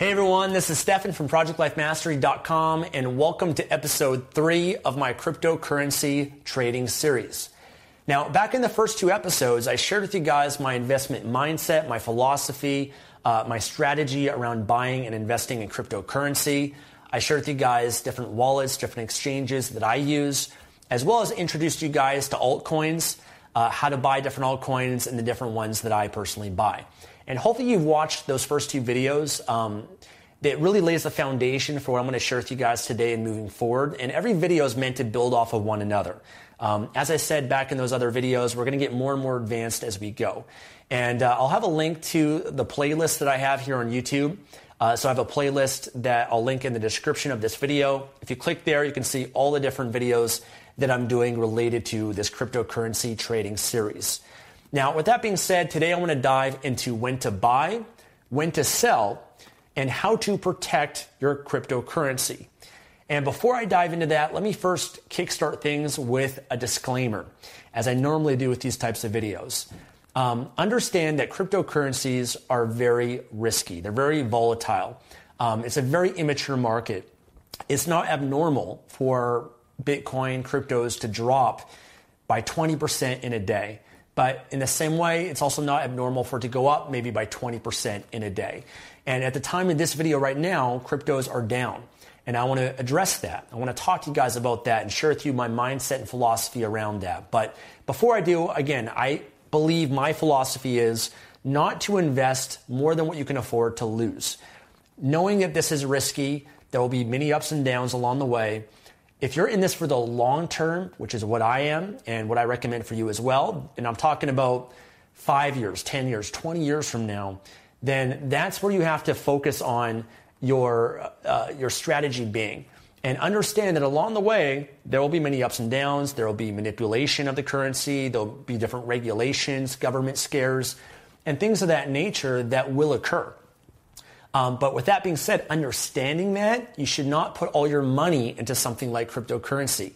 Hey everyone, this is Stefan from ProjectLifeMastery.com and welcome to episode three of my cryptocurrency trading series. Now, back in the first two episodes, I shared with you guys my investment mindset, my philosophy, uh, my strategy around buying and investing in cryptocurrency. I shared with you guys different wallets, different exchanges that I use, as well as introduced you guys to altcoins, uh, how to buy different altcoins, and the different ones that I personally buy. And hopefully you've watched those first two videos. Um, that really lays the foundation for what I'm going to share with you guys today and moving forward. And every video is meant to build off of one another. Um, as I said back in those other videos, we're going to get more and more advanced as we go. And uh, I'll have a link to the playlist that I have here on YouTube. Uh, so I have a playlist that I'll link in the description of this video. If you click there, you can see all the different videos that I'm doing related to this cryptocurrency trading series. Now, with that being said, today I want to dive into when to buy, when to sell, and how to protect your cryptocurrency. And before I dive into that, let me first kickstart things with a disclaimer, as I normally do with these types of videos. Um, understand that cryptocurrencies are very risky, they're very volatile. Um, it's a very immature market. It's not abnormal for Bitcoin cryptos to drop by 20% in a day. But in the same way, it's also not abnormal for it to go up maybe by 20% in a day. And at the time of this video right now, cryptos are down. And I want to address that. I want to talk to you guys about that and share with you my mindset and philosophy around that. But before I do, again, I believe my philosophy is not to invest more than what you can afford to lose. Knowing that this is risky, there will be many ups and downs along the way. If you're in this for the long term, which is what I am and what I recommend for you as well, and I'm talking about five years, 10 years, 20 years from now, then that's where you have to focus on your, uh, your strategy being. And understand that along the way, there will be many ups and downs. There will be manipulation of the currency. There'll be different regulations, government scares, and things of that nature that will occur. Um, but with that being said, understanding that, you should not put all your money into something like cryptocurrency.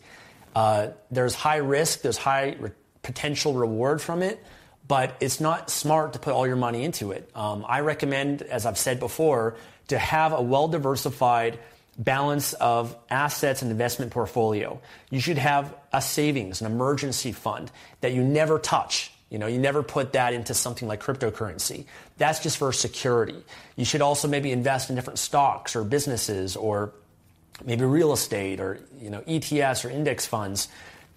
Uh, there's high risk, there's high re- potential reward from it, but it's not smart to put all your money into it. Um, I recommend, as I've said before, to have a well diversified balance of assets and investment portfolio. You should have a savings, an emergency fund that you never touch. You know, you never put that into something like cryptocurrency. That's just for security. You should also maybe invest in different stocks or businesses or maybe real estate or, you know, ETFs or index funds.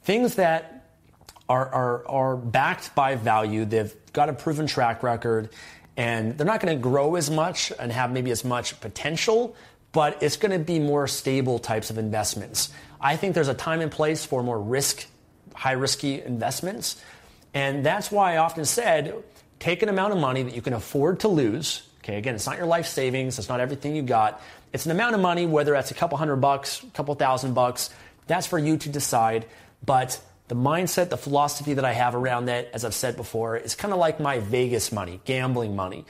Things that are, are, are backed by value. They've got a proven track record and they're not going to grow as much and have maybe as much potential, but it's going to be more stable types of investments. I think there's a time and place for more risk, high risky investments. And that's why I often said take an amount of money that you can afford to lose. Okay, again, it's not your life savings, it's not everything you got. It's an amount of money, whether that's a couple hundred bucks, a couple thousand bucks, that's for you to decide. But the mindset, the philosophy that I have around that, as I've said before, is kind of like my Vegas money, gambling money.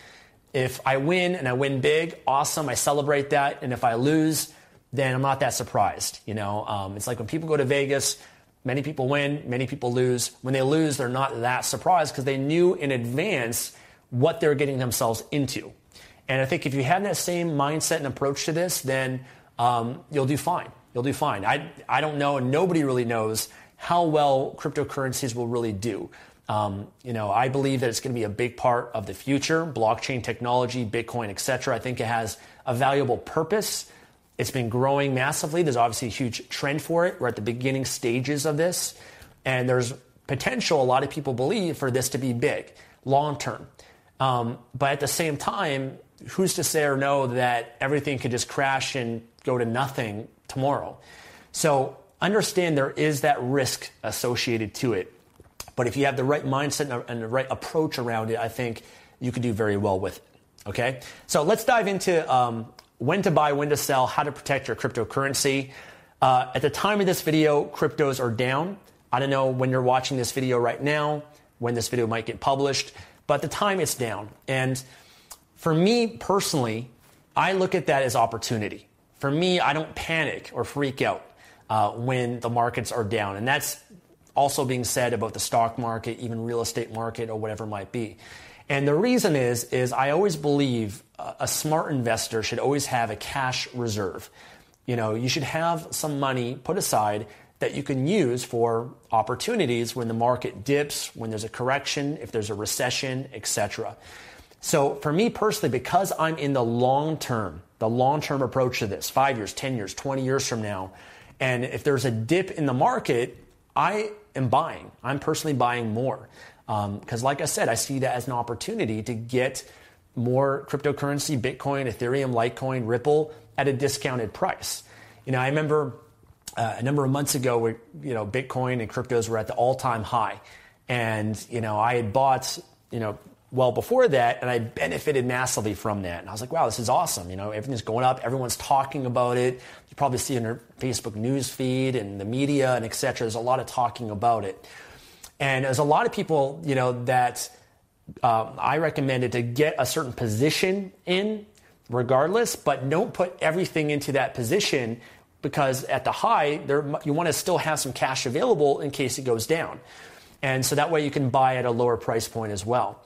If I win and I win big, awesome, I celebrate that. And if I lose, then I'm not that surprised. You know, um, it's like when people go to Vegas, Many people win, many people lose. When they lose, they're not that surprised because they knew in advance what they're getting themselves into. And I think if you have that same mindset and approach to this, then um, you'll do fine. You'll do fine. I, I don't know, and nobody really knows how well cryptocurrencies will really do. Um, you know, I believe that it's going to be a big part of the future, blockchain technology, Bitcoin, etc. I think it has a valuable purpose. It's been growing massively. There's obviously a huge trend for it. We're at the beginning stages of this. And there's potential, a lot of people believe, for this to be big long term. Um, but at the same time, who's to say or know that everything could just crash and go to nothing tomorrow? So understand there is that risk associated to it. But if you have the right mindset and the right approach around it, I think you could do very well with it. Okay? So let's dive into um, when to buy, when to sell, how to protect your cryptocurrency. Uh, at the time of this video, cryptos are down. I don't know when you're watching this video right now, when this video might get published, but at the time it's down. And for me personally, I look at that as opportunity. For me, I don't panic or freak out uh, when the markets are down. And that's also being said about the stock market, even real estate market, or whatever it might be. And the reason is, is I always believe a smart investor should always have a cash reserve. You know, you should have some money put aside that you can use for opportunities when the market dips, when there's a correction, if there's a recession, etc. So for me personally, because I'm in the long term, the long term approach to this, five years, 10 years, 20 years from now, and if there's a dip in the market, I am buying. I'm personally buying more. Because, um, like I said, I see that as an opportunity to get more cryptocurrency, Bitcoin, Ethereum, Litecoin, Ripple at a discounted price. You know, I remember uh, a number of months ago where, you know, Bitcoin and cryptos were at the all time high. And, you know, I had bought, you know, well before that and I benefited massively from that. And I was like, wow, this is awesome. You know, everything's going up. Everyone's talking about it. You probably see it in your Facebook news feed and the media and etc. There's a lot of talking about it. And there's a lot of people, you know, that uh, I recommended to get a certain position in regardless, but don't put everything into that position because at the high, there, you want to still have some cash available in case it goes down. And so that way you can buy at a lower price point as well.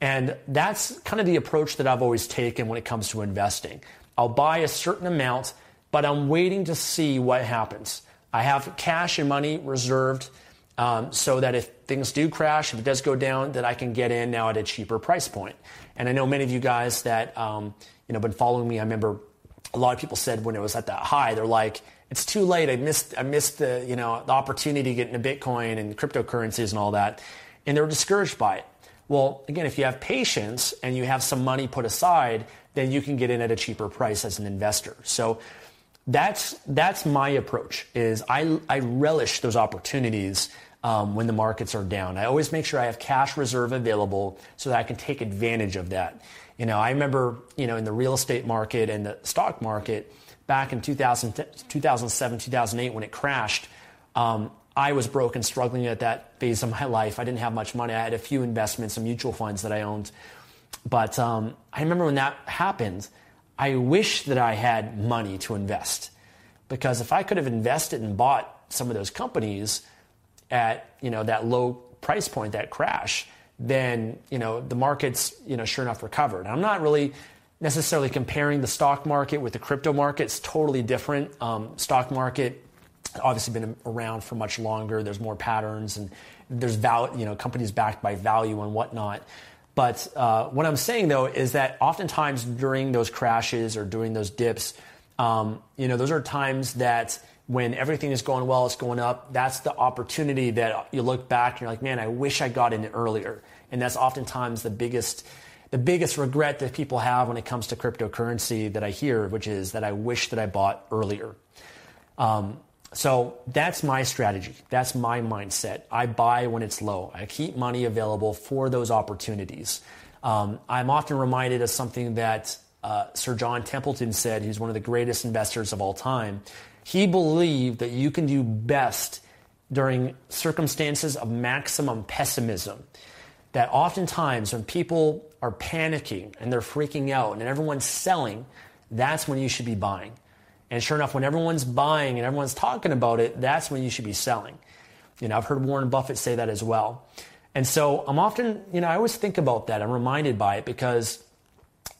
And that's kind of the approach that I've always taken when it comes to investing. I'll buy a certain amount, but I'm waiting to see what happens. I have cash and money reserved um, so that if things do crash, if it does go down, that I can get in now at a cheaper price point. And I know many of you guys that um, you know been following me. I remember a lot of people said when it was at that high, they're like, "It's too late. I missed. I missed the you know the opportunity to get into Bitcoin and cryptocurrencies and all that," and they were discouraged by it. Well, again, if you have patience and you have some money put aside, then you can get in at a cheaper price as an investor. So that's that's my approach. Is I I relish those opportunities um, when the markets are down. I always make sure I have cash reserve available so that I can take advantage of that. You know, I remember, you know, in the real estate market and the stock market back in 2000, 2007, 2008 when it crashed, um, I was broke and struggling at that phase of my life. I didn't have much money. I had a few investments, some mutual funds that I owned. But um, I remember when that happened, I wish that I had money to invest. Because if I could have invested and bought some of those companies, at you know that low price point, that crash, then you know the markets you know sure enough recovered. I'm not really necessarily comparing the stock market with the crypto market. It's totally different. Um, stock market obviously been around for much longer. There's more patterns and there's value, you know, companies backed by value and whatnot. But uh, what I'm saying though is that oftentimes during those crashes or during those dips, um, you know, those are times that when everything is going well, it's going up. That's the opportunity that you look back and you're like, man, I wish I got in earlier. And that's oftentimes the biggest, the biggest regret that people have when it comes to cryptocurrency that I hear, which is that I wish that I bought earlier. Um, so that's my strategy. That's my mindset. I buy when it's low. I keep money available for those opportunities. Um, I'm often reminded of something that uh, Sir John Templeton said. He's one of the greatest investors of all time. He believed that you can do best during circumstances of maximum pessimism. That oftentimes when people are panicking and they're freaking out and everyone's selling, that's when you should be buying. And sure enough, when everyone's buying and everyone's talking about it, that's when you should be selling. You know, I've heard Warren Buffett say that as well. And so I'm often, you know, I always think about that. I'm reminded by it because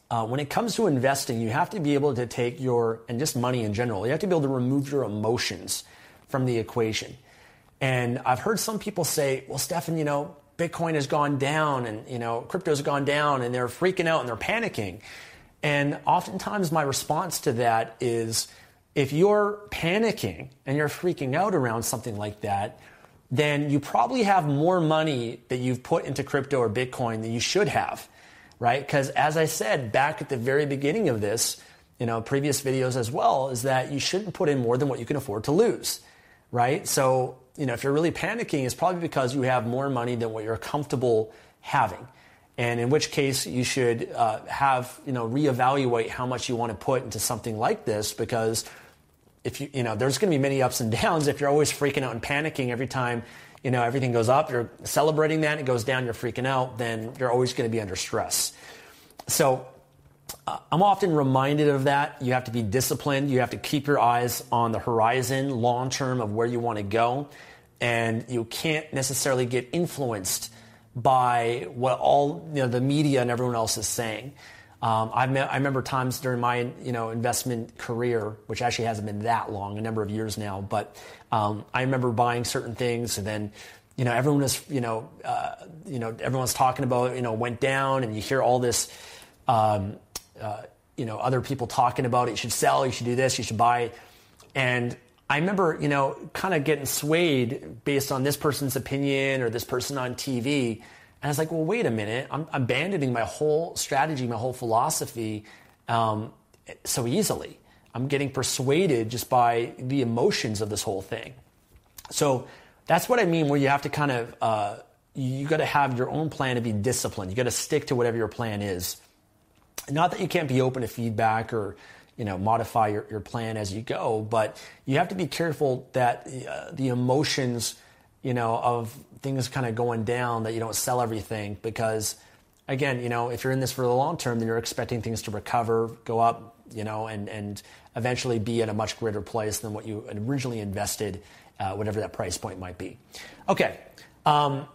uh, when it comes to investing, you have to be able to take your, and just money in general, you have to be able to remove your emotions from the equation. And I've heard some people say, well, Stefan, you know, Bitcoin has gone down and, you know, crypto's gone down and they're freaking out and they're panicking. And oftentimes my response to that is if you're panicking and you're freaking out around something like that, then you probably have more money that you've put into crypto or Bitcoin than you should have, right? Because as I said back at the very beginning of this, you know, previous videos as well, is that you shouldn't put in more than what you can afford to lose, right? So, you know, if you're really panicking, it's probably because you have more money than what you're comfortable having. And in which case, you should uh, have, you know, reevaluate how much you want to put into something like this because if you, you know, there's going to be many ups and downs. If you're always freaking out and panicking every time, you know, everything goes up, you're celebrating that, it goes down, you're freaking out, then you're always going to be under stress. So uh, I'm often reminded of that. You have to be disciplined. You have to keep your eyes on the horizon, long term, of where you want to go. And you can't necessarily get influenced by what all you know, the media and everyone else is saying. Um, I, I, remember times during my you know investment career, which actually hasn't been that long, a number of years now, but um, I remember buying certain things and then you know everyone was you know uh, you know everyone's talking about you know went down and you hear all this um, uh, you know other people talking about it. You should sell. You should do this. You should buy. And I remember you know kind of getting swayed based on this person's opinion or this person on TV and I was like, well, wait a minute. I'm abandoning my whole strategy, my whole philosophy um, so easily. I'm getting persuaded just by the emotions of this whole thing. So that's what I mean where you have to kind of, uh, you got to have your own plan to be disciplined. You got to stick to whatever your plan is. Not that you can't be open to feedback or, you know, modify your, your plan as you go, but you have to be careful that uh, the emotions, you know, of things kind of going down that you don't sell everything because again, you know, if you're in this for the long term, then you're expecting things to recover, go up, you know, and, and eventually be at a much greater place than what you originally invested, uh, whatever that price point might be. Okay. Um,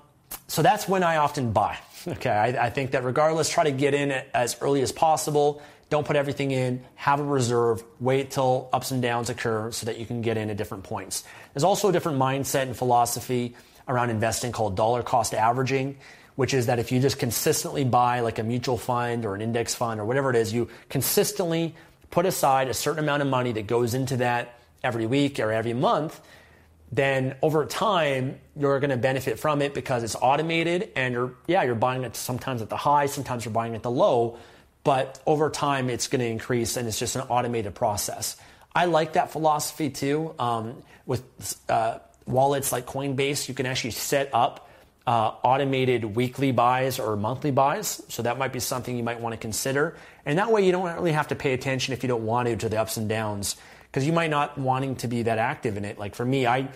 so that's when I often buy. Okay. I, I think that regardless, try to get in as early as possible. Don't put everything in. Have a reserve. Wait till ups and downs occur so that you can get in at different points. There's also a different mindset and philosophy around investing called dollar cost averaging, which is that if you just consistently buy like a mutual fund or an index fund or whatever it is, you consistently put aside a certain amount of money that goes into that every week or every month, then over time you're going to benefit from it because it's automated and you're yeah you're buying it sometimes at the high, sometimes you're buying at the low, but over time it's going to increase and it's just an automated process. I like that philosophy too. Um, with uh, wallets like Coinbase, you can actually set up uh, automated weekly buys or monthly buys. So that might be something you might want to consider. And that way you don't really have to pay attention if you don't want to to the ups and downs because you might not wanting to be that active in it. Like for me, I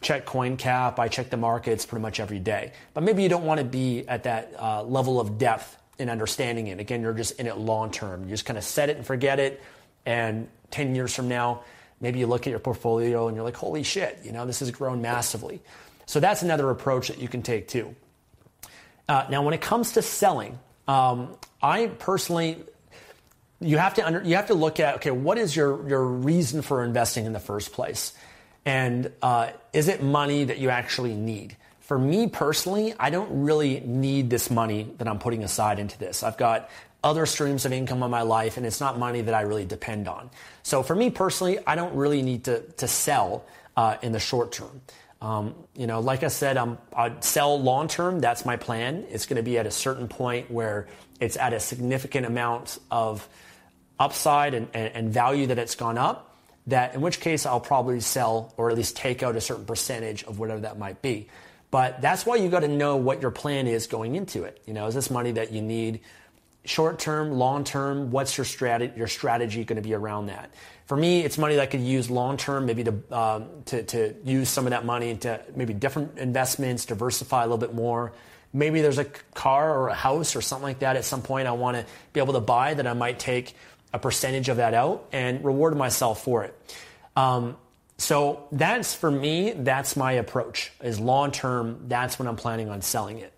check CoinCap, I check the markets pretty much every day. But maybe you don't want to be at that uh, level of depth in understanding it. Again, you're just in it long term. You just kind of set it and forget it. And 10 years from now, Maybe you look at your portfolio and you're like, holy shit, you know, this has grown massively. So that's another approach that you can take too. Uh, now, when it comes to selling, um, I personally, you have to under, you have to look at okay, what is your your reason for investing in the first place, and uh, is it money that you actually need? For me personally, I don't really need this money that I'm putting aside into this. I've got other streams of income in my life, and it's not money that I really depend on. So for me personally, I don't really need to, to sell uh, in the short term. Um, you know, like I said, I'm, I'd sell long term. That's my plan. It's going to be at a certain point where it's at a significant amount of upside and, and, and value that it's gone up. That in which case I'll probably sell or at least take out a certain percentage of whatever that might be. But that's why you got to know what your plan is going into it. You know, is this money that you need short term, long term, what's your strategy, your strategy going to be around that? For me, it's money that I could use long term, maybe to, um, to, to use some of that money into maybe different investments, diversify a little bit more. Maybe there's a car or a house or something like that at some point I want to be able to buy that I might take a percentage of that out and reward myself for it. Um, so that's for me, that's my approach is long term. That's when I'm planning on selling it.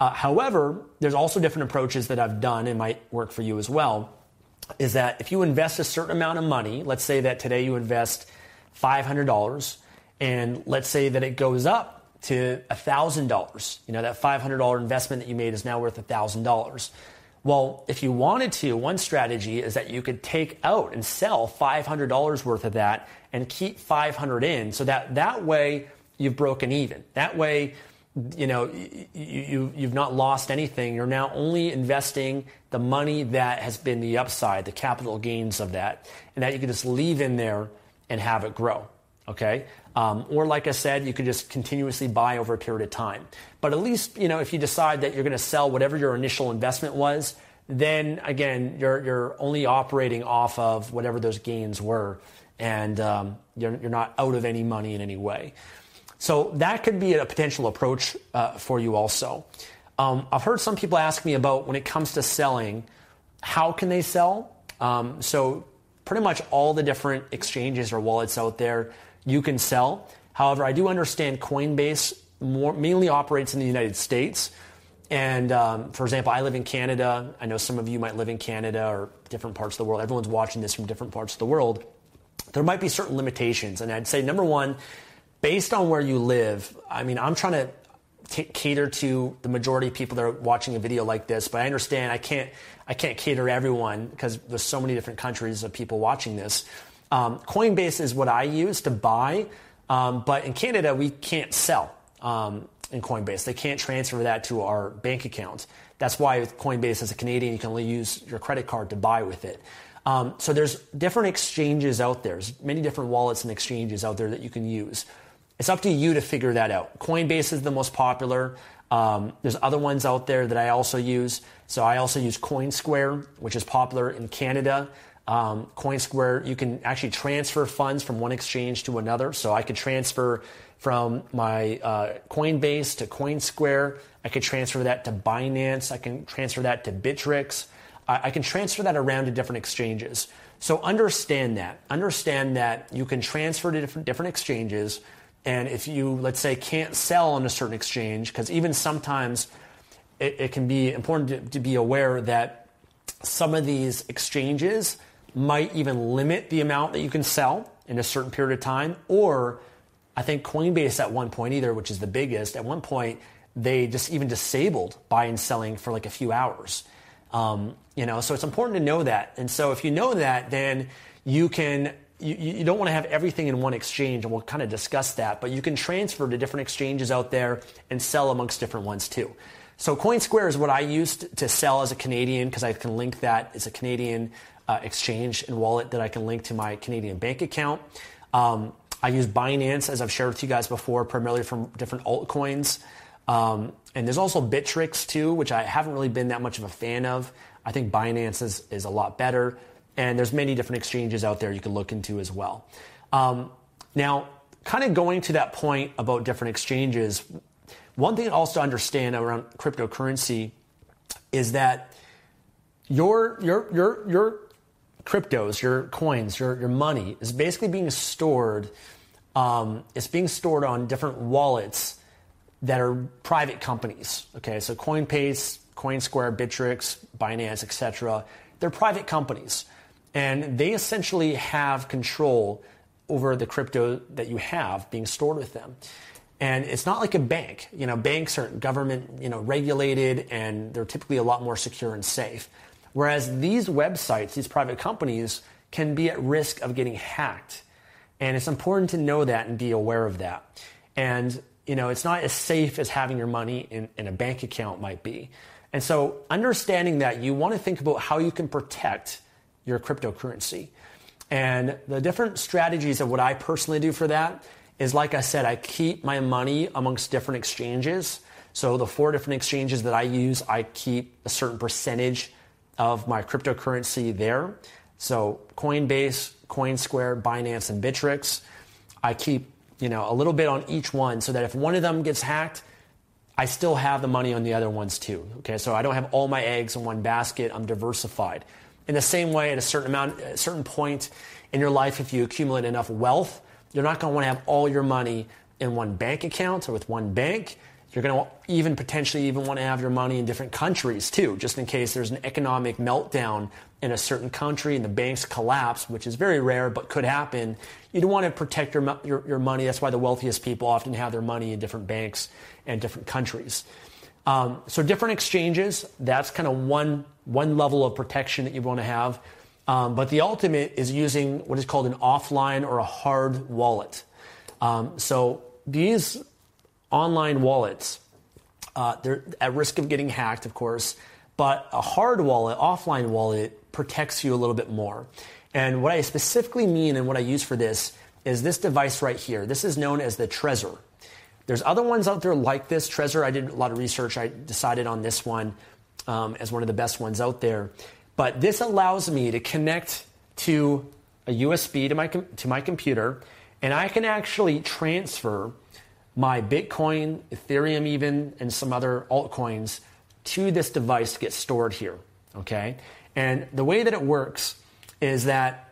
Uh, however, there's also different approaches that I've done and might work for you as well. Is that if you invest a certain amount of money, let's say that today you invest $500, and let's say that it goes up to $1,000. You know, that $500 investment that you made is now worth $1,000. Well, if you wanted to, one strategy is that you could take out and sell $500 worth of that and keep 500 in so that that way you've broken even. That way, you know, you, you, have not lost anything. You're now only investing the money that has been the upside, the capital gains of that, and that you can just leave in there and have it grow. Okay? Um, or like I said, you could just continuously buy over a period of time. But at least, you know, if you decide that you're going to sell whatever your initial investment was, then again, you're, you're only operating off of whatever those gains were, and um, you're, you're not out of any money in any way. So that could be a potential approach uh, for you also. Um, I've heard some people ask me about when it comes to selling, how can they sell? Um, so pretty much all the different exchanges or wallets out there you can sell. However, I do understand Coinbase more, mainly operates in the United States. And um, for example, I live in Canada. I know some of you might live in Canada or different parts of the world. Everyone's watching this from different parts of the world. There might be certain limitations. And I'd say, number one, based on where you live, I mean, I'm trying to t- cater to the majority of people that are watching a video like this, but I understand I can't, I can't cater everyone because there's so many different countries of people watching this. Um, Coinbase is what I use to buy, um, but in Canada, we can't sell um, in Coinbase. They can't transfer that to our bank account. That's why with Coinbase as a Canadian, you can only use your credit card to buy with it. Um, so there's different exchanges out there. There's many different wallets and exchanges out there that you can use. It's up to you to figure that out. Coinbase is the most popular. Um, there's other ones out there that I also use. So I also use CoinSquare, which is popular in Canada. Um, CoinSquare, you can actually transfer funds from one exchange to another. So I could transfer from my uh, Coinbase to CoinSquare. I could transfer that to Binance. I can transfer that to Bittrex. I, I can transfer that around to different exchanges. So understand that. Understand that you can transfer to different, different exchanges and if you, let's say, can't sell on a certain exchange, because even sometimes it, it, can be important to, to be aware that some of these exchanges might even limit the amount that you can sell in a certain period of time. Or I think Coinbase at one point, either, which is the biggest, at one point, they just even disabled buying and selling for like a few hours. Um, you know, so it's important to know that. And so if you know that, then you can you, you don't want to have everything in one exchange, and we'll kind of discuss that, but you can transfer to different exchanges out there and sell amongst different ones too. So CoinSquare is what I used to sell as a Canadian because I can link that as a Canadian uh, exchange and wallet that I can link to my Canadian bank account. Um, I use Binance, as I've shared with you guys before, primarily from different altcoins. Um, and there's also Bittrex too, which I haven't really been that much of a fan of. I think Binance is, is a lot better. And there's many different exchanges out there you can look into as well. Um, now, kind of going to that point about different exchanges, one thing also to understand around cryptocurrency is that your your your your cryptos, your coins, your your money is basically being stored. Um, it's being stored on different wallets that are private companies. Okay, so Coinbase, CoinSquare, Bittrex, Binance, etc. They're private companies and they essentially have control over the crypto that you have being stored with them. And it's not like a bank. You know, banks are government, you know, regulated and they're typically a lot more secure and safe. Whereas these websites, these private companies can be at risk of getting hacked. And it's important to know that and be aware of that. And, you know, it's not as safe as having your money in, in a bank account might be. And so understanding that, you want to think about how you can protect your cryptocurrency. And the different strategies of what I personally do for that is, like I said, I keep my money amongst different exchanges. So the four different exchanges that I use, I keep a certain percentage of my cryptocurrency there. So Coinbase, CoinSquare, Binance, and Bittrex. I keep you know a little bit on each one so that if one of them gets hacked, I still have the money on the other ones too. Okay, so I don't have all my eggs in one basket. I'm diversified. In the same way, at a certain amount, a certain point in your life, if you accumulate enough wealth, you're not going to want to have all your money in one bank account or with one bank. You're going to even potentially even want to have your money in different countries too, just in case there's an economic meltdown in a certain country and the banks collapse, which is very rare but could happen. You don't want to protect your, your, your money. That's why the wealthiest people often have their money in different banks and different countries. Um, so different exchanges, that's kind of one, one level of protection that you want to have. Um, but the ultimate is using what is called an offline or a hard wallet. Um, so these online wallets, uh, they're at risk of getting hacked, of course, but a hard wallet, offline wallet, protects you a little bit more. And what I specifically mean and what I use for this is this device right here. This is known as the Trezor. There's other ones out there like this. Trezor, I did a lot of research. I decided on this one um, as one of the best ones out there. But this allows me to connect to a USB to my, to my computer, and I can actually transfer my Bitcoin, Ethereum, even, and some other altcoins to this device to get stored here. Okay? And the way that it works is that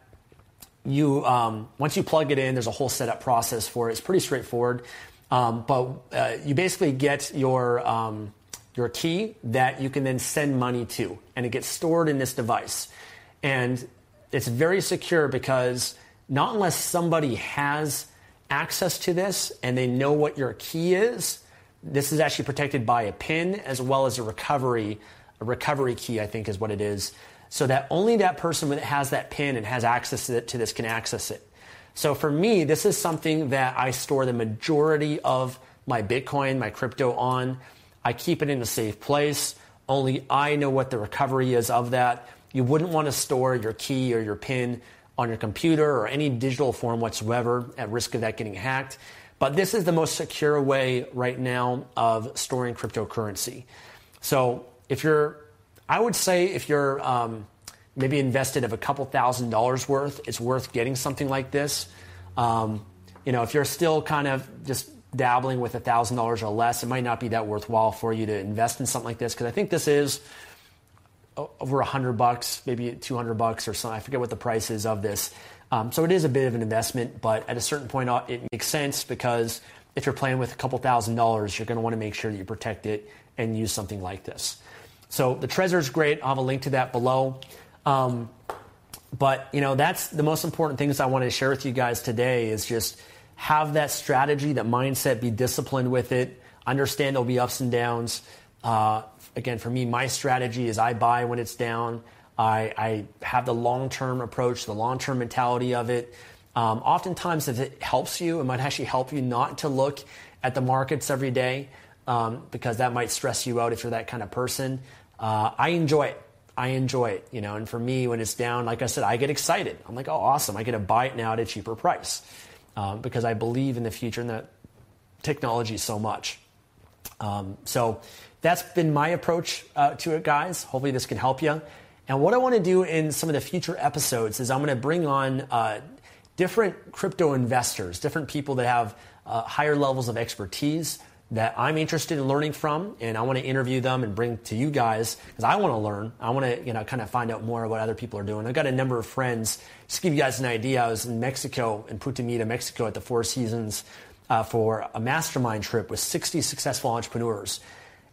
you um, once you plug it in, there's a whole setup process for it. It's pretty straightforward, um, but uh, you basically get your um, your key that you can then send money to, and it gets stored in this device. And it's very secure because not unless somebody has access to this and they know what your key is, this is actually protected by a PIN as well as a recovery a recovery key. I think is what it is, so that only that person that has that PIN and has access to, this can access it. So for me, this is something that I store the majority of my Bitcoin, my crypto on. I keep it in a safe place. Only I know what the recovery is of that. You wouldn't want to store your key or your PIN on your computer or any digital form whatsoever at risk of that getting hacked. But this is the most secure way right now of storing cryptocurrency. So if you're, I would say if you're um, maybe invested of a couple thousand dollars worth, it's worth getting something like this. Um, you know, if you're still kind of just dabbling with a $1,000 or less, it might not be that worthwhile for you to invest in something like this because I think this is over a 100 bucks, maybe 200 bucks or something. I forget what the price is of this. Um, so it is a bit of an investment, but at a certain point, uh, it makes sense because if you're playing with a couple thousand dollars, you're going to want to make sure that you protect it and use something like this. So the Trezor is great. I'll have a link to that below. Um, but you know that's the most important things I wanted to share with you guys today is just have that strategy, that mindset, be disciplined with it, understand there'll be ups and downs. Uh, again, for me, my strategy is I buy when it's down. I, I have the long term approach, the long term mentality of it. Um, oftentimes, if it helps you, it might actually help you not to look at the markets every day um, because that might stress you out if you're that kind of person. Uh, I enjoy it. I enjoy it, you know. And for me, when it's down, like I said, I get excited. I'm like, oh, awesome! I get to buy it now at a cheaper price um, because I believe in the future and the technology so much. Um, so that's been my approach uh, to it, guys. Hopefully, this can help you. And what I want to do in some of the future episodes is I'm going to bring on uh, different crypto investors, different people that have uh, higher levels of expertise that I'm interested in learning from, and I want to interview them and bring to you guys because I want to learn. I want to, you know, kind of find out more about what other people are doing. I've got a number of friends. Just to give you guys an idea, I was in Mexico, in Punta Mita, Mexico, at the Four Seasons uh, for a mastermind trip with 60 successful entrepreneurs.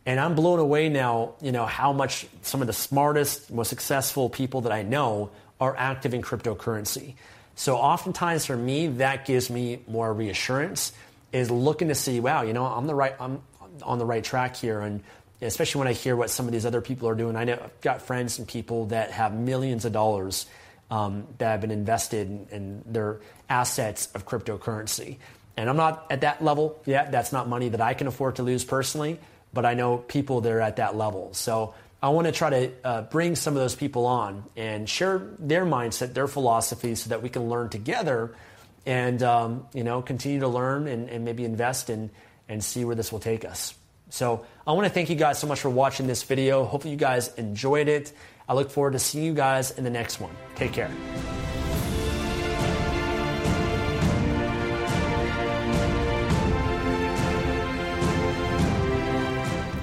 And I'm blown away now, you know, how much some of the smartest, most successful people that I know are active in cryptocurrency. So oftentimes for me, that gives me more reassurance is looking to see, wow, you know, I'm the right, I'm on the right track here, and especially when I hear what some of these other people are doing. I know I've got friends and people that have millions of dollars um, that have been invested in, in, their assets of cryptocurrency, and I'm not at that level yet. That's not money that I can afford to lose personally, but I know people that are at that level. So. I want to try to uh, bring some of those people on and share their mindset, their philosophy, so that we can learn together and um, you know continue to learn and, and maybe invest and and see where this will take us. So I want to thank you guys so much for watching this video. Hopefully you guys enjoyed it. I look forward to seeing you guys in the next one. Take care.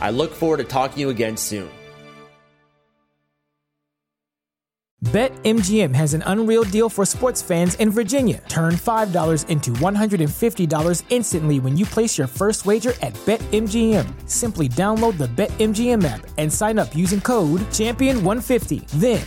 I look forward to talking to you again soon. BetMGM has an unreal deal for sports fans in Virginia. Turn $5 into $150 instantly when you place your first wager at BetMGM. Simply download the BetMGM app and sign up using code Champion150. Then,